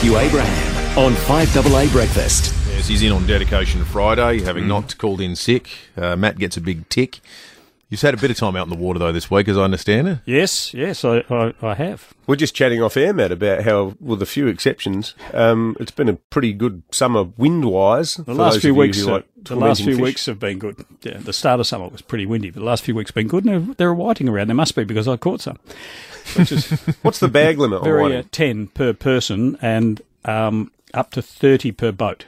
Matthew Abraham on 5AA Breakfast. Yes, he's in on Dedication Friday, Mm. having not called in sick. Uh, Matt gets a big tick. You've had a bit of time out in the water, though, this week, as I understand it. Yes, yes, I, I, I have. We're just chatting off air, Matt, about how, with a few exceptions, um, it's been a pretty good summer wind-wise. The last few weeks, uh, the last few weeks have been good. Yeah, the start of summer was pretty windy, but the last few weeks have been good. And there, there are whiting around. There must be because I caught some. Which is What's the bag limit on very uh, ten per person and um, up to thirty per boat.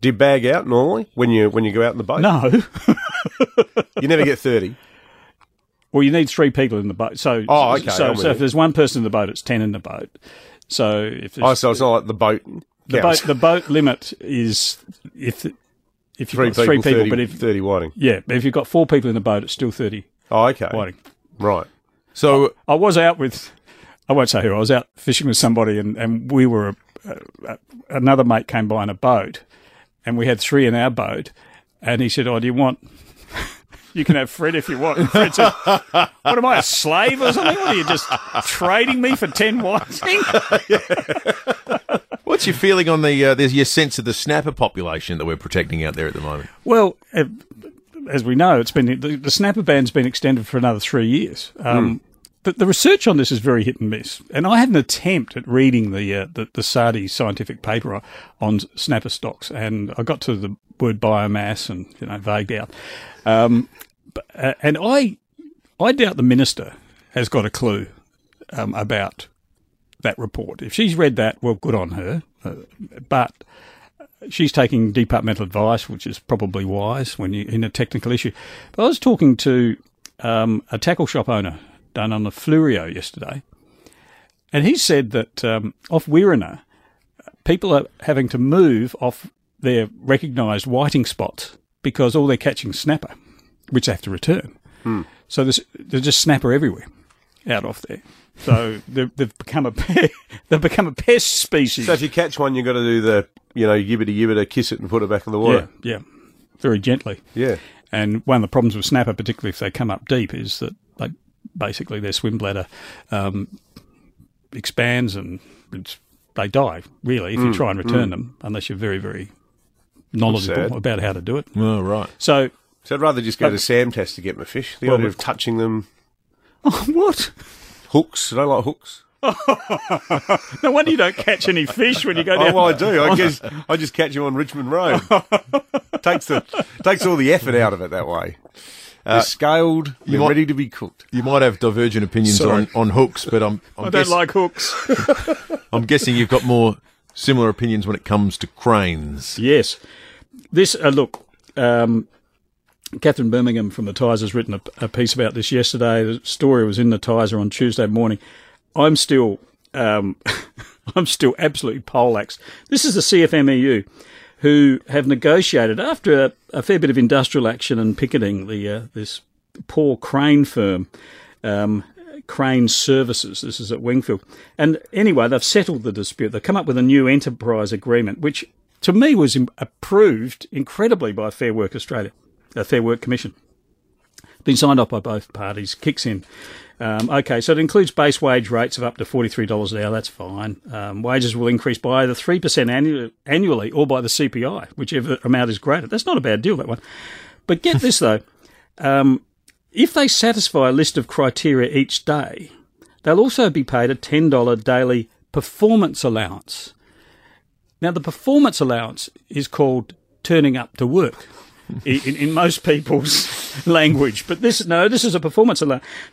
Do you bag out normally when you when you go out in the boat? No, You never get 30. well, you need three people in the boat. So, Oh, okay, So, so if there's one person in the boat, it's ten in the boat. So if Oh, so it's not like the boat the boat the boat limit is if if you've three, got people, three people, 30, but if 30 whiting. yeah, but if you've got four people in the boat, it's still thirty Oh, okay. whiting. Right. So, I was out with, I won't say who, I was out fishing with somebody and, and we were, uh, uh, another mate came by in a boat and we had three in our boat and he said, oh, do you want, you can have Fred if you want. And Fred said, what am I, a slave or something? What are you just trading me for 10 whiting? what's your feeling on the, uh, there's your sense of the snapper population that we're protecting out there at the moment? Well, uh, as we know, it's been the, the snapper ban's been extended for another three years. Um, the, the research on this is very hit and miss, and I had an attempt at reading the uh, the, the Sardi scientific paper on snapper stocks, and I got to the word biomass and you know vagued out, um, uh, and I I doubt the minister has got a clue um, about that report. If she's read that, well, good on her, uh, but she's taking departmental advice, which is probably wise when you're in a technical issue. But I was talking to um, a tackle shop owner down on the Fleurieu yesterday, and he said that um, off Wirrina, people are having to move off their recognised whiting spots because all they're catching is snapper, which they have to return. So there's, there's just snapper everywhere out off there. So they've, they've become a pe- they've become a pest species. So if you catch one, you've got to do the, you know, yibbity yibbity, kiss it and put it back in the yeah, water. yeah, very gently. Yeah. And one of the problems with snapper, particularly if they come up deep, is that they basically their swim bladder um, expands and it's, they die. Really, if you try and return them, unless you're very, very knowledgeable about how to do it. Oh, right. So, So I'd rather just go to Samtass to get my fish. The Well, idea of touching them. what? Hooks. I don't like hooks. No wonder you don't catch any fish when you go Oh, well, I do. I guess I just catch them on Richmond Road. takes the takes all the effort out of it that way. They're scaled. They're might- ready to be cooked. You might have divergent opinions Sorry. on, on hooks, but I'm, I'm, I don't like hooks. I'm guessing you've got more similar opinions when it comes to cranes. Yes. This, uh, look, um, Kathryn Bermingham from the Times has written a, a piece about this yesterday. The story was in the Tizer on Tuesday morning. I'm still, um, I'm still absolutely poleaxed. This is the CFMEU who have negotiated after a, a fair bit of industrial action and picketing the uh, this poor crane firm. Um, Crane Services. This is at Wingfield. And anyway, they've settled the dispute. They've come up with a new enterprise agreement, which to me was approved incredibly by Fair Work Australia, the Fair Work Commission. Been signed off by both parties, kicks in. Um, okay, so it includes base wage rates of up to $43 an hour. That's fine. Um, wages will increase by either 3% annu- annually or by the CPI, whichever amount is greater. That's not a bad deal, that one. But get this, though. Um, if they satisfy a list of criteria each day, they'll also be paid a $10 daily performance allowance. Now, the performance allowance is called turning up to work in, in, most people's language. But this, no, this is a performance.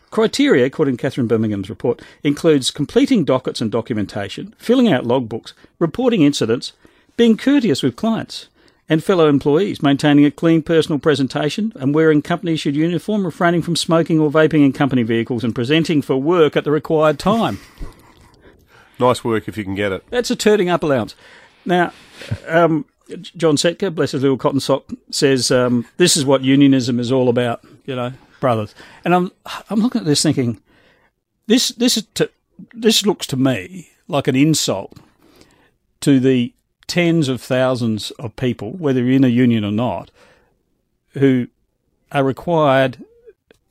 Criteria, according to Kathryn Bermingham's report, includes completing dockets and documentation, filling out logbooks, reporting incidents, being courteous with clients and fellow employees, maintaining a clean personal presentation and wearing company issued uniform, refraining from smoking or vaping in company vehicles, and presenting for work at the required time. Nice work if you can get it. That's a turning up allowance. Now, um, John Setka, bless his little cotton sock, says um, this is what unionism is all about, you know, brothers. And I'm I'm looking at this thinking, this this is to, this looks to me like an insult to the tens of thousands of people, whether you're in a union or not, who are required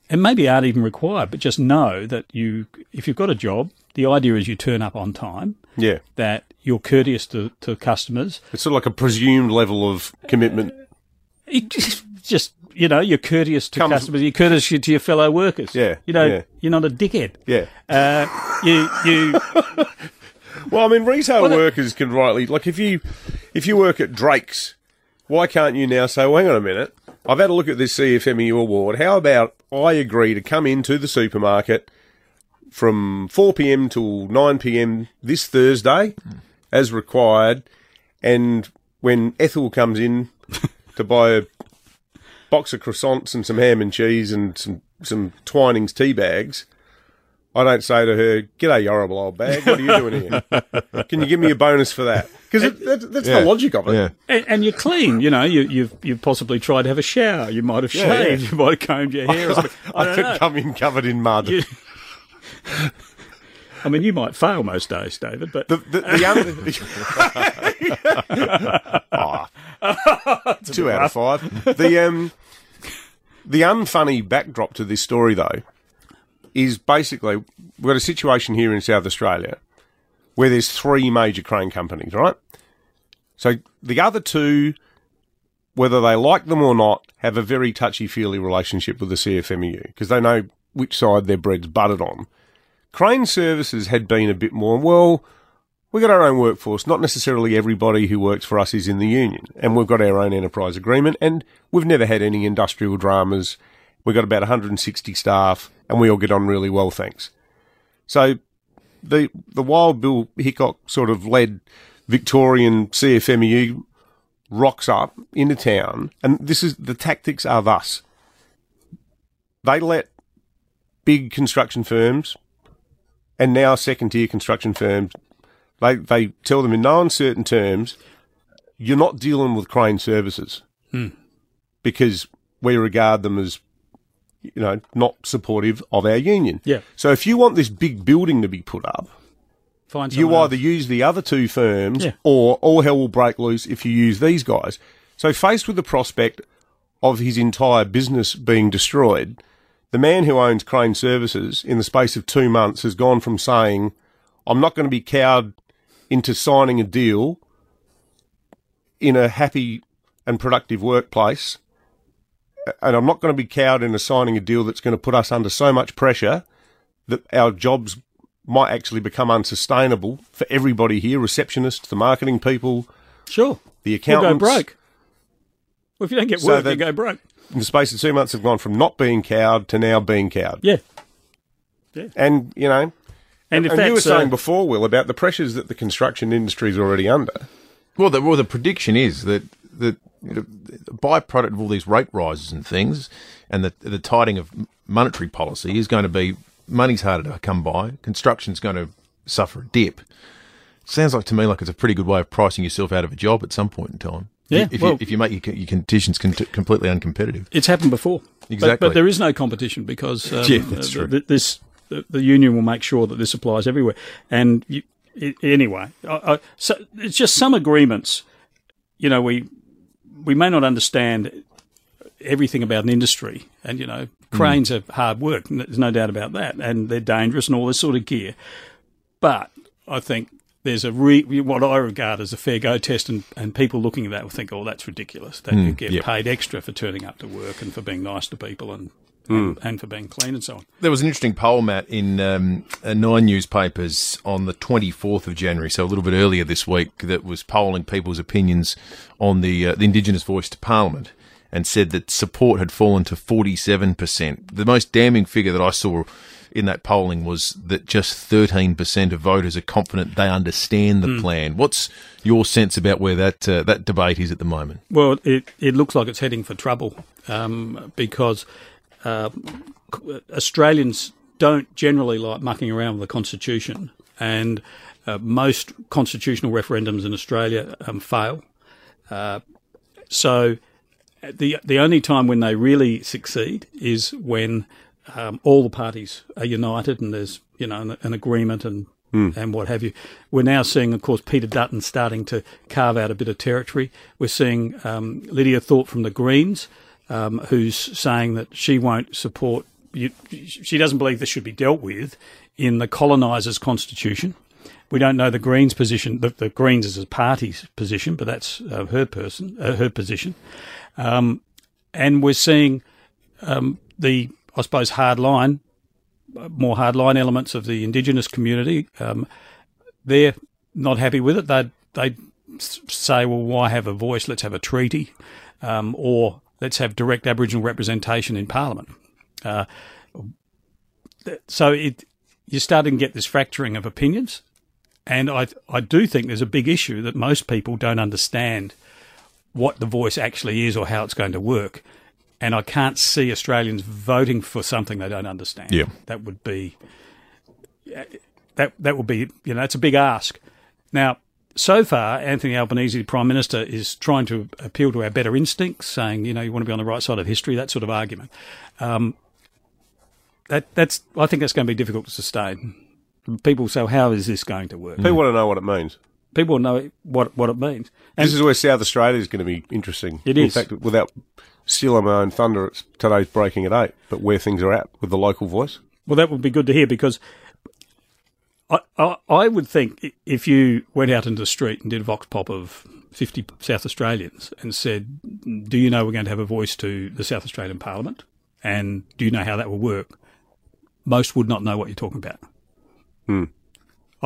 and maybe aren't even required, but just know that you, if you've got a job, the idea is you turn up on time, Yeah. that you're courteous to, to customers. It's sort of like a presumed level of commitment. It just, just you know, you're courteous to Comes- customers. You're courteous to your fellow workers. Yeah, you know, yeah. you're not a dickhead. Yeah. Uh, you you Well, I mean, retail Well, workers can rightly like if you if you work at Drake's, why can't you now say, well, "Hang on a minute, I've had a look at this CFMEU award. How about I agree to come into the supermarket from 4 p.m. till 9 p.m. this Thursday, as required, and when Ethel comes in to buy a box of croissants and some ham and cheese and some some Twinings tea bags." I don't say to her, "G'day, you horrible old bag. What are you doing here? Can you give me a bonus for that?" Because that, that's Yeah. the logic of it. Yeah. and, and you're clean. You know, you, you've you've possibly tried to have a shower. You might have shaved. yeah. You might have combed your hair. or something. I I don't could know. come in covered in mud. You- I mean, you might fail most days, David, but The, the, the un- Ah. two out of five. The um, the unfunny backdrop to this story, though, is basically we've got a situation here in South Australia where there's three major crane companies, right? So the other two, whether they like them or not, have a very touchy feely relationship with the CFMEU because they know which side their bread's buttered on. Crane Services had been a bit more, well, we've got our own workforce. Not necessarily everybody who works for us is in the union. And we've got our own enterprise agreement. And we've never had any industrial dramas. We've got about 160 staff and we all get on really well, thanks. So the, the Wild Bill Hickok sort of led Victorian CFMEU rocks up into town. And this is, the tactics are thus. They let big construction firms and now second tier construction firms, they, they tell them in no uncertain terms, you're not dealing with crane services hmm. because we regard them as, you know, not supportive of our union. Yeah. So if you want this big building to be put up, find you either else. use the other two firms Yeah. or all hell will break loose if you use these guys. So faced with the prospect of his entire business being destroyed, the man who owns Crane Services in the space of two months has gone from saying, I'm not going to be cowed into signing a deal in a happy and productive workplace. And I'm not going to be cowed into signing a deal that's going to put us under so much pressure that our jobs might actually become unsustainable for everybody here receptionists, the marketing people, Sure. the You'll go broke. Well, if you don't get So work, that- you go broke. In the space of two months, have gone from not being cowed to now being cowed. Yeah. Yeah. And, you know, And if and you were saying uh, before, Will, about the pressures that the construction industry is already under. Well, the, well, the prediction is that that you know, the byproduct of all these rate rises and things, and the the tightening of monetary policy is going to be money's harder to come by. Construction's going to suffer a dip. Sounds like to me like it's a pretty good way of pricing yourself out of a job at some point in time. Yeah, if, well- you, if you make your, your conditions con- completely uncompetitive. It's happened before. But- Exactly. But, there is no competition because um, Yeah, that's uh, true. th- this the, the union will make sure that this applies everywhere. And you, i anyway, I, I, so it's just some agreements. You know, we we may not understand everything about an industry, and you know, cranes are hard work. There's no doubt about that, and they're dangerous and all this sort of gear. But I think there's a re- what I regard as a fair go test, and, and people looking at that will think, "Oh, that's ridiculous." That you get yep. paid extra for turning up to work and for being nice to people and and, and for being clean and so on. There was an interesting poll, Matt, in um, uh, nine newspapers on the 24th of January, so a little bit earlier this week, that was polling people's opinions on the, uh, the Indigenous voice to Parliament and said that support had fallen to 47%. The most damning figure that I saw in that polling was that just 13% of voters are confident they understand the plan. What's your sense about where that, uh, that debate is at the moment? Well, it it looks like it's heading for trouble um, because uh, Australians don't generally like mucking around with the constitution, and uh, most constitutional referendums in Australia um, fail. Uh, so the the only time when they really succeed is when um, all the parties are united and there's you know an, an agreement and and what have you. We're now seeing, of course, Peter Dutton starting to carve out a bit of territory. We're seeing um, Lydia Thorpe from the Greens, um, who's saying that she won't support. You, she doesn't believe this should be dealt with in the colonisers' constitution. we don't know the Greens' position, the, the Greens as a party's position, but that's uh, her person, uh, her position. Um, and we're seeing um, the, I suppose, hard line, more hard line elements of the Indigenous community. Um, they're not happy with it. They they say, well, why have a voice? Let's have a treaty, um, or let's have direct Aboriginal representation in Parliament. Uh, so it, you're starting to get this fracturing of opinions, and I I do think there's a big issue that most people don't understand what the voice actually is or how it's going to work. And I can't see Australians voting for something they don't understand. Yeah. That would be that that would be you know it's a big ask. Now, so far, Anthony Albanese, the Prime Minister, is trying to appeal to our better instincts, saying you know you want to be on the right side of history, that sort of argument. Um, that that's I think that's going to be difficult to sustain. People say, how is this going to work? People want to know what it means. People know what what it means. And This is where South Australia is going to be interesting. It In fact, without stealing my own thunder, it's today's breaking at eight. But where things are at with the local voice, Well, that would be good to hear because I, I, I would think if you went out into the street and did a vox pop of 50 South Australians and said, Do you know we're going to have a voice to the South Australian Parliament? And do you know how that will work? Most would not know what you're talking about. I,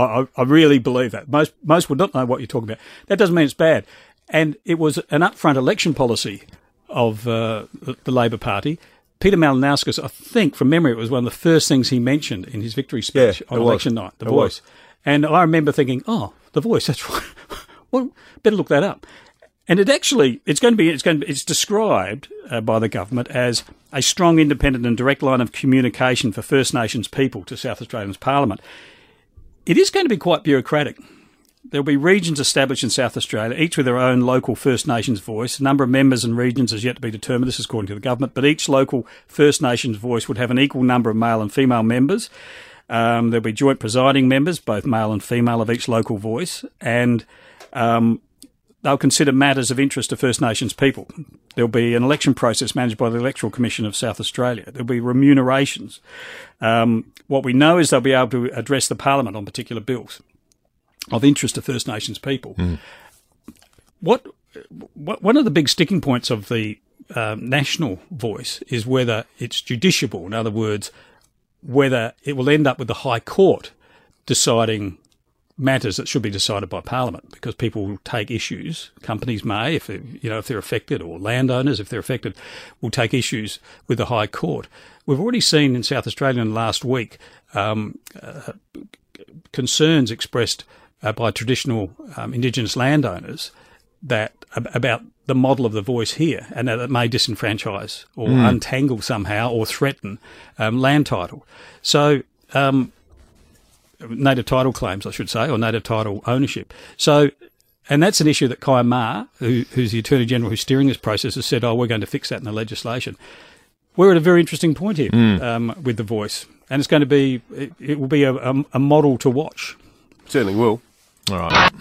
I, I really believe that. Most, most would not know what you're talking about. That doesn't mean it's bad. And it was an upfront election policy of uh, the, Labor Party. Peter Malinauskas, I think from memory, it was one of the first things he mentioned in his victory speech Yeah, on it was. election night, The It Voice. was. And I remember thinking, oh, The Voice, that's right. well, better look that up. And it actually, it's going to be, it's going to be, it's described uh, by the government as a strong, independent and direct line of communication for First Nations people to South Australia's Parliament. It is going to be quite bureaucratic. There'll be regions established in South Australia, each with their own local First Nations voice. The number of members and regions is yet to be determined. This is according to the government, but each local First Nations voice would have an equal number of male and female members. Um, there'll be joint presiding members, both male and female, of each local voice, and um, they'll consider matters of interest to First Nations people. There'll be an election process managed by the Electoral Commission of South Australia. There'll be remunerations. Um, what we know is they'll be able to address the Parliament on particular bills of interest to First Nations people. What, what one of the big sticking points of the um, national voice is whether it's judiciable. In other words, whether it will end up with the High Court deciding matters that should be decided by Parliament, because people will take issues. Companies may, if they, you know if they're affected, or landowners, if they're affected, will take issues with the High Court. We've already seen in South Australia in the last week um, uh, concerns expressed uh, by traditional um, Indigenous landowners that about the model of the voice here, and that it may disenfranchise or untangle somehow or threaten um, land title. So. Um, native title claims, I should say, or native title ownership. So, and that's an issue that Kyam Maher, who, who's the Attorney General who's steering this process, has said, oh, we're going to fix that in the legislation. We're at a very interesting point here um, with the voice. And it's going to be, it, it will be a, a, a model to watch. certainly will. All right.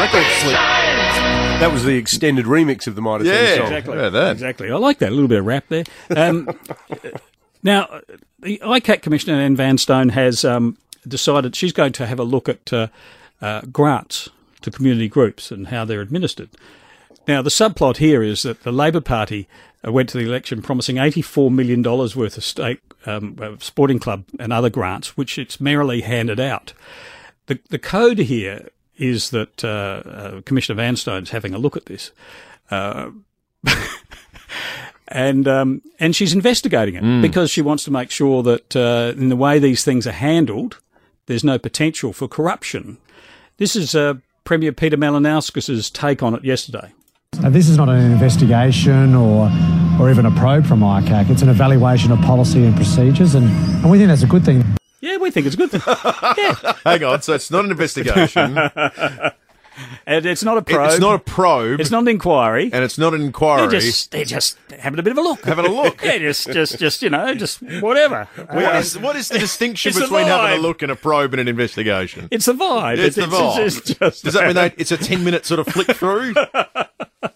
Record slip. That was the extended remix of the Midas 10 Yeah, song. exactly. Yeah, that. Exactly. I like that. A little bit of rap there. Um, now, the ICAC Commissioner, Anne Vanstone, has um, decided she's going to have a look at uh, uh, grants to community groups and how they're administered. Now, the subplot here is that the Labor Party uh, went to the election promising $84 million worth of state um, uh, sporting club and other grants, which it's merrily handed out. The, the code here is that uh, uh, Commissioner Vanstone's having a look at this. And um, and she's investigating it because she wants to make sure that uh, in the way these things are handled, there's no potential for corruption. This is uh, Premier Peter Malinauskas' take on it yesterday. Now, this is not an investigation or, or even a probe from ICAC. It's an evaluation of policy and procedures, and, and we think that's a good thing. Yeah, we think it's a good thing. yeah, Hang on. So it's not an investigation. and it's not a probe. it's not a probe. It's not an inquiry. and it's not an inquiry. They're just they're just having a bit of a look. Having a look. yeah, just just just you know, just whatever. What is, what is the distinction It's between having a look and a probe and an investigation? It's the vibe. It's the vibe. it's just- Does that mean they, it's a 10 minute sort of flick through?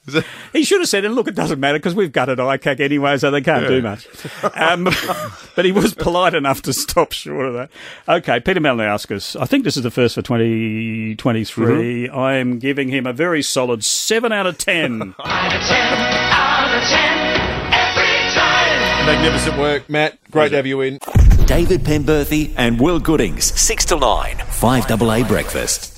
he should have said, and look, it doesn't matter because we've gutted ICAC anyway, so they can't do much. Um, but he was polite enough to stop short of that. Okay, Peter Malinauskas. I think this is the first for 2023. Mm-hmm. I'm giving him a very solid 7 out of 10. Magnificent work, Matt. Great to have you in. David Penberthy and Will Goodings, 6 to 9, 5AA Breakfast.